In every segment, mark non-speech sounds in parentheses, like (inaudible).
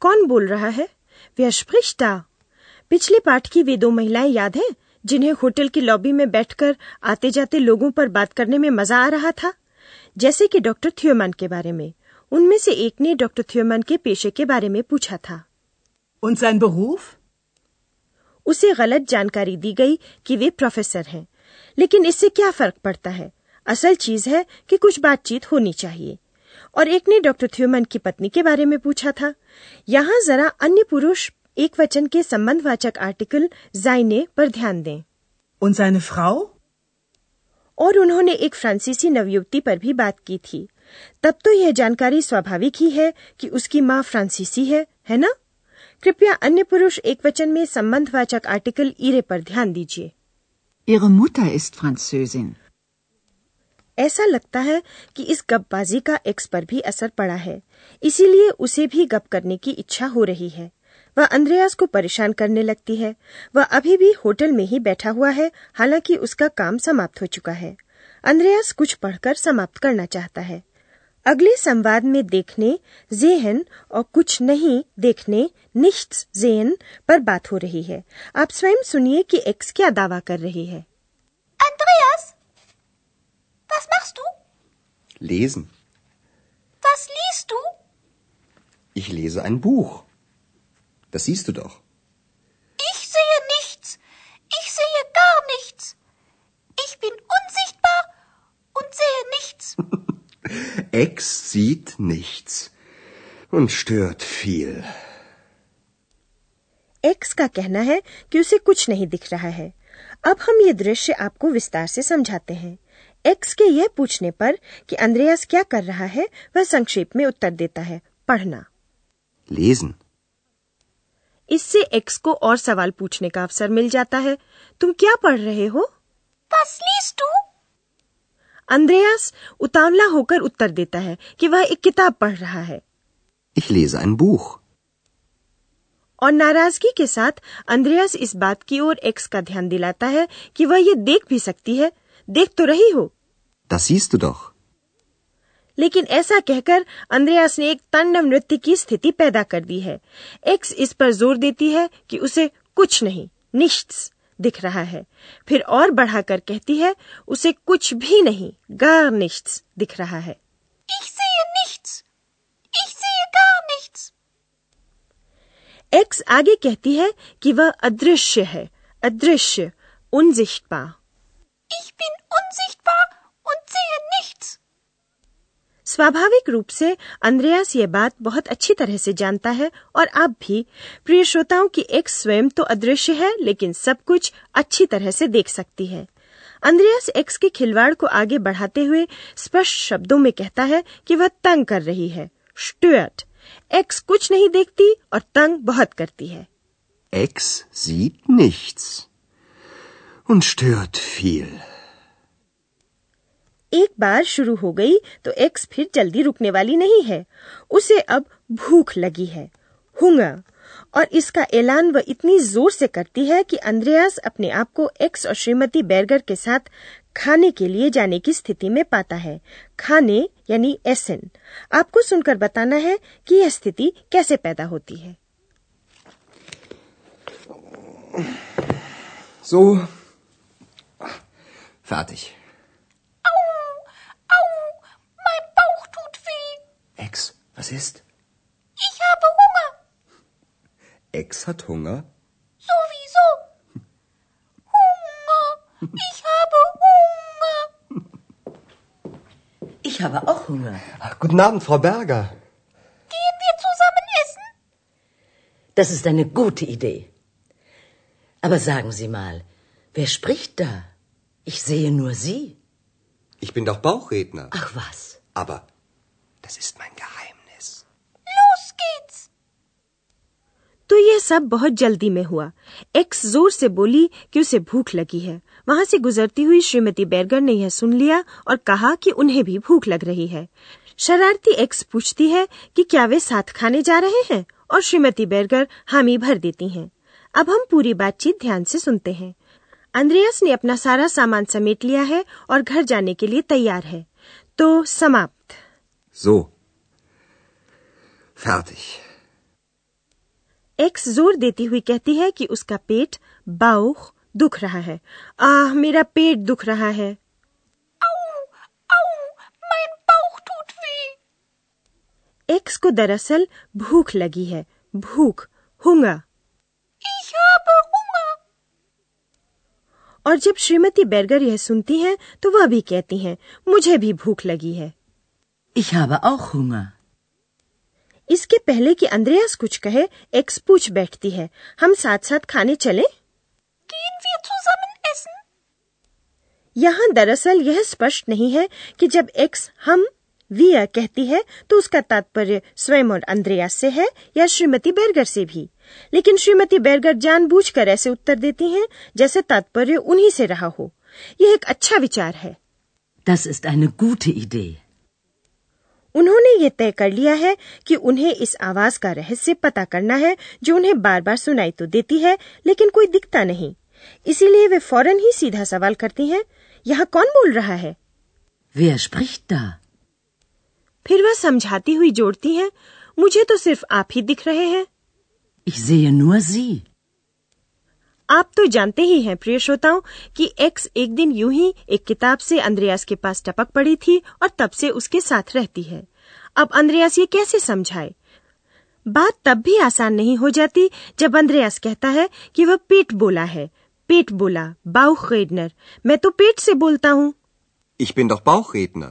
कौन बोल रहा है? व्यस्पृष्टा। पिछले पाठ की वे दो महिलाएँ याद हैं जिन्हें होटल की लॉबी में बैठकर आते जाते लोगों पर बात करने में मज़ा आ रहा था? जैसे कि डॉक्टर थ्योमन के बारे में। उनमें से एक ने डॉक्टर थ्योमन के पेशे के बारे में पूछा था। उसे गलत जानकारी दी गई कि वे प्रोफेसर हैं। लेकिन इससे क्या फ़र्क पड़ता है? असल चीज़ है कि कुछ बातचीत होनी चाहिए। और एक ने डॉक्टर थ्यूमन की पत्नी के बारे में पूछा था। यहाँ जरा अन्य पुरुष एक वचन के संबंधवाचक आर्टिकल जाइने पर ध्यान दें। Und seine Frau? और उन्होंने एक फ्रांसीसी नवयुवती पर भी बात की थी। तब तो यह जानकारी स्वाभाविक ही है कि उसकी माँ फ्रांसीसी है है ना? कृपया अन्य पुरुष एक वचन में संबंधवाचक आर्टिकल ईरे पर ध्यान दीजिए। Ihre Mutter ist Französin. ऐसा लगता है कि इस गपबाजी का एक्स पर भी असर पड़ा है। इसीलिए उसे भी गप करने की इच्छा हो रही है। वह अंद्रयास को परेशान करने लगती है। वह अभी भी होटल में ही बैठा हुआ है, हालाँकि उसका काम समाप्त हो चुका है। अंद्रयास कुछ पढ़कर समाप्त करना चाहता है। अगले संवाद में देखने, जेहन और कुछ नहीं देखने, निश्च जेन पर बात हो रही है। आप स्वयं सुनिए कि एक्स क्या दावा कर रही है। lesen. Was liest du? Ich lese ein Buch. Das siehst du doch. Ich sehe nichts. Ich sehe gar nichts. Ich bin unsichtbar und sehe nichts. (laughs) Ex sieht nichts und stört viel. X का कहना है कि उसे कुछ नहीं दिख रहा है अब हम ये दृश्य आपको विस्तार से समझाते हैं एक्स के यह पूछने पर कि अंद्रयास क्या कर रहा है वह संक्षेप में उत्तर देता है पढ़ना। Lesen. इससे एक्स को और सवाल पूछने का अवसर मिल जाता है। तुम क्या पढ़ रहे हो? Was अंद्रयास उतावला होकर उत्तर देता है कि वह एक किताब पढ़ रहा है। Ich lese ein Buch. और नाराज़गी के साथ अंद्रयास इस बात की ओर एक्स का ध्यान दिलाता है कि वह ये देख भी सकती है। देख तो रही हो Das siehst du doch. लेकिन ऐसा कहकर अंद्रयास ने एक तंड नृत्य की स्थिति पैदा कर दी है एक्स इस पर ज़ोर देती है कि उसे कुछ नहीं निश्च दिख रहा है फिर और बढ़ाकर कहती है उसे कुछ भी नहीं गार निश्च दिख रहा है Ich sehe nichts. Ich sehe gar nichts. X आगे कहती है कि वह अदृश्य है अदृश्य unsichtbar Ich bin unsichtbar sehe nichts. स्वाभाविक रूप से अंद्रयास ये बात बहुत अच्छी तरह से जानता है और आप भी प्रिय श्रोताओं की एक्स स्वयं तो अदृश्य है, लेकिन सब कुछ अच्छी तरह से देख सकती है अंद्रयास एक्स के खिलवाड़ को आगे बढ़ाते हुए स्पष्ट शब्दों में कहता है कि वह तंग कर रही है स्टुअर्ट, एक्स कुछ नहीं देखती और तंग बहुत करती है Ex sieht nichts und stört viel. एक बार शुरू हो गई तो एक्स फिर जल्दी रुकने वाली नहीं है उसे अब भूख लगी है हुंगर और इसका ऐलान वह इतनी ज़ोर से करती है कि अंद्रयास अपने आप को एक्स और श्रीमती बैरगर के साथ खाने के लिए जाने की स्थिति में पाता है खाने, यानी एसन आपको सुनकर बताना है कि यह स्थिति कैसे पैदा होती है So. Fertig. Was ist? Ich habe Hunger. Ex hat Hunger? Sowieso. Hunger. Ich habe Hunger. Ich habe auch Hunger. Ach, guten Abend, Frau Berger. Gehen wir zusammen essen? Das ist eine gute Idee. Aber sagen Sie mal, wer spricht da? Ich sehe nur Sie. Ich bin doch Bauchredner. Ach was. Aber das ist mein Geheimnis. तो यह सब बहुत जल्दी में हुआ। X ज़ोर से बोली कि उसे भूख लगी है। वहाँ से गुजरती हुई श्रीमती बैरगर ने यह सुन लिया और कहा कि उन्हें भी भूख लग रही है। शरारती एक्स पूछती है कि क्या वे साथ खाने जा रहे हैं? और श्रीमती बैरगर हामी भर देती हैं। अब हम पूरी बातचीत ध्यान से सुनते हैं। अंद्रयास ने अपना सारा सामान समेट लिया है और घर जाने के लिए तैयार है। तो समाप्त। So. Fertig. एक्स ज़ोर देती हुई कहती है कि उसका पेट बाउख दुख रहा है। आह मेरा पेट दुख रहा है. एक्स को दरअसल भूख लगी है। भूख हुंगा। Ich और जब श्रीमती बैरगर यह सुनती हैं तो वह भी कहती हैं मुझे भी भूख लगी है। Ich habe auch Hunger. इसके पहले कि अंद्रयास कुछ कहे एक्स पूछ बैठती है। हम साथ साथ खाने चलें? यहाँ दरअसल यह स्पष्ट नहीं है कि जब एक्स हम विया कहती है तो उसका तात्पर्य स्वयं और अंद्रयास से है या श्रीमती बैरगर से भी। लेकिन श्रीमती बैरगर जानबूझकर ऐसे उत्तर देती हैं जैसे तात्पर्य उन्हीं से रहा हो। यह एक अच्छा विचार है। Das ist eine gute Idee. उन्होंने ये तय कर लिया है कि उन्हें इस आवाज़ का रहस्य पता करना है जो उन्हें बार बार सुनाई तो देती है लेकिन कोई दिखता नहीं इसीलिए वे फ़ौरन ही सीधा सवाल करती हैं यहाँ कौन बोल रहा है Wer spricht da? फिर वह समझाती हुई जोड़ती हैं मुझे तो सिर्फ़ आप ही दिख रहे हैं Ich sehe nur Sie. आप तो जानते ही हैं प्रिय श्रोताओं कि एक्स एक दिन यूँ ही एक किताब से अंद्रयास के पास टपक पड़ी थी और तब से उसके साथ रहती है। अब अंद्रयास ये कैसे समझाए? बात तब भी आसान नहीं हो जाती जब अंद्रयास कहता है कि वह पेट बोला है। पेट बोला बाउख रेडनर मैं तो पेट से बोलता हूँ। Ich bin doch Bauchredner.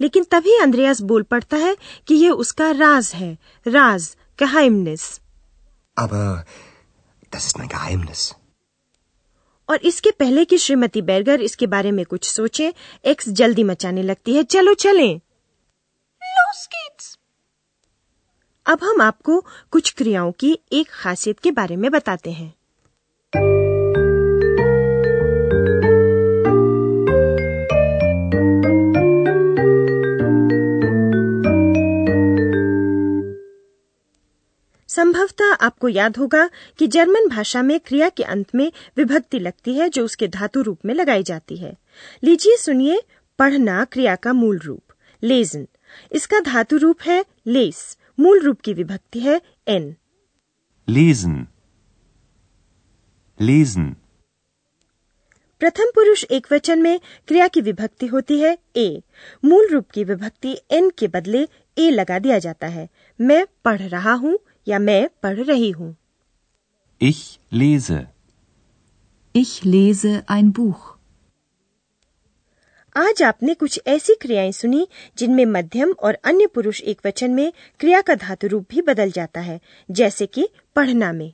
लेकिन तभी अंद्रयास बोल पड़ता है कि यह उसका राज है। राज geheimnis Aber das ist mein Geheimnis. और इसके पहले कि श्रीमती बैरगर इसके बारे में कुछ सोचे एक्स जल्दी मचाने लगती है चलो चलें. अब हम आपको कुछ क्रियाओं की एक खासियत के बारे में बताते हैं आपको याद होगा कि जर्मन भाषा में क्रिया के अंत में विभक्ति लगती है जो उसके धातु रूप में लगाई जाती है। लीजिए सुनिए पढ़ना क्रिया का मूल रूप लेजन इसका धातु रूप है लेस मूल रूप की विभक्ति है एन। Lesen. Lesen. प्रथम पुरुष एक वचन में क्रिया की विभक्ति होती है ए। मूल रूप की विभक्ति एन के बदले ए लगा दिया जाता है। मैं पढ़ रहा हूँ या मैं पढ़ रही हूँ Ich lese. Ich lese ein Buch. आज आपने कुछ ऐसी क्रियाएँ सुनी जिनमें मध्यम और अन्य पुरुष एक वचन में क्रिया का धातु रूप भी बदल जाता है जैसे कि पढ़ना में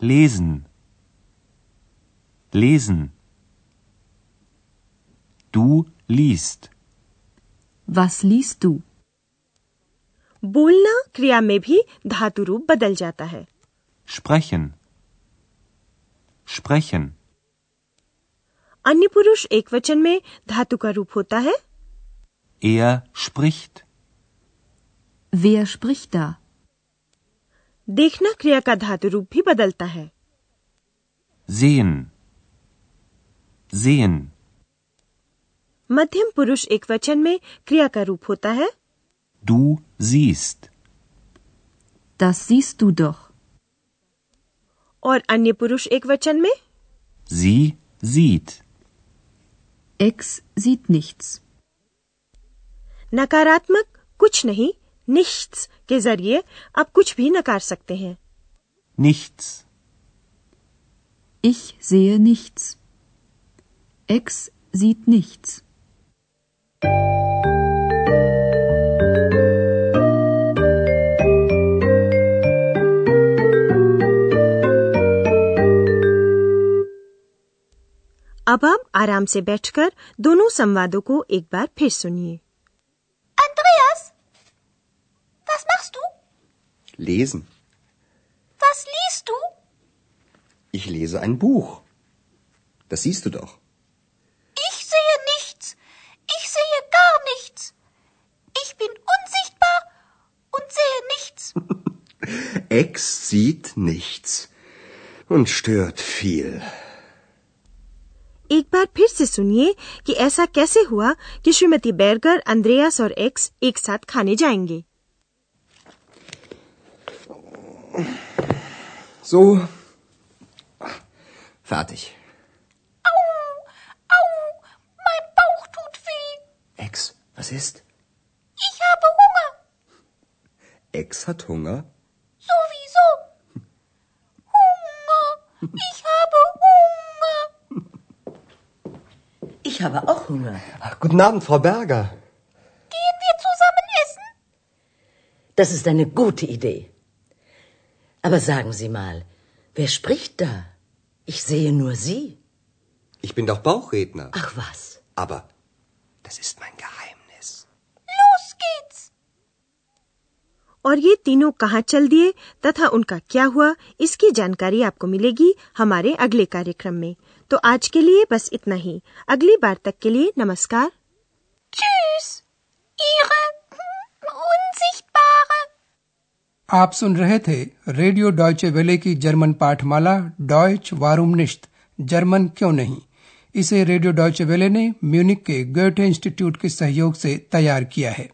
Lesen. Lesen. Du liest. Was liest du? बोलना क्रिया में भी धातु रूप बदल जाता है Sprechen. Sprechen. अन्य पुरुष एक वचन में धातु का रूप होता है Er spricht. Wer spricht da? देखना क्रिया का धातु रूप भी बदलता है Sehen. Sehen. मध्यम पुरुष एक वचन में क्रिया का रूप होता है Du siehst. Das siehst du doch. और अन्य पुरुष एक वचन में Sie sieht. Ex sieht nichts. नकारात्मक कुछ नहीं निश्च के ज़रिए आप कुछ भी नकार सकते हैं Nichts. Ich sehe nichts. Ex sieht nichts. अब आप आराम से बैठकर दोनों संवादों को एक बार फिर सुनिए Andreas? Was machst du? Lesen. Ich lese ein Buch. Das siehst du doch. Ich sehe nichts. Ich sehe gar nichts. Ich bin unsichtbar und sehe nichts. (laughs) Ex sieht nichts und stört viel. एक बार फिर से सुनिए कि ऐसा कैसे हुआ कि Shrimati बैरगर Andreas और एक्स एक साथ खाने जाएंगे So. Fertig. Au, au, mein Bauch tut weh. Ex, was ist? Ich habe Hunger. Ex hat Hunger? Ich habe auch Hunger. Guten Abend, Frau Berger. Gehen wir zusammen essen? Das ist eine gute Idee. Aber sagen Sie mal, wer spricht da? Ich sehe nur Sie. Ich bin doch Bauchredner. Ach was. Aber das ist mein Geheimnis. और ये तीनों कहाँ चल दिए तथा उनका क्या हुआ इसकी जानकारी आपको मिलेगी हमारे अगले कार्यक्रम में। तो आज के लिए बस इतना ही। अगली बार तक के लिए नमस्कार. आप सुन रहे थे रेडियो डॉयचे वेले की जर्मन पाठमाला डॉयच वारूम निश्त जर्मन क्यों नहीं? इसे रेडियो डॉयचे वेले ने म्यूनिक के गोएटे इंस्टीट्यूट के सहयोग से तैयार किया है।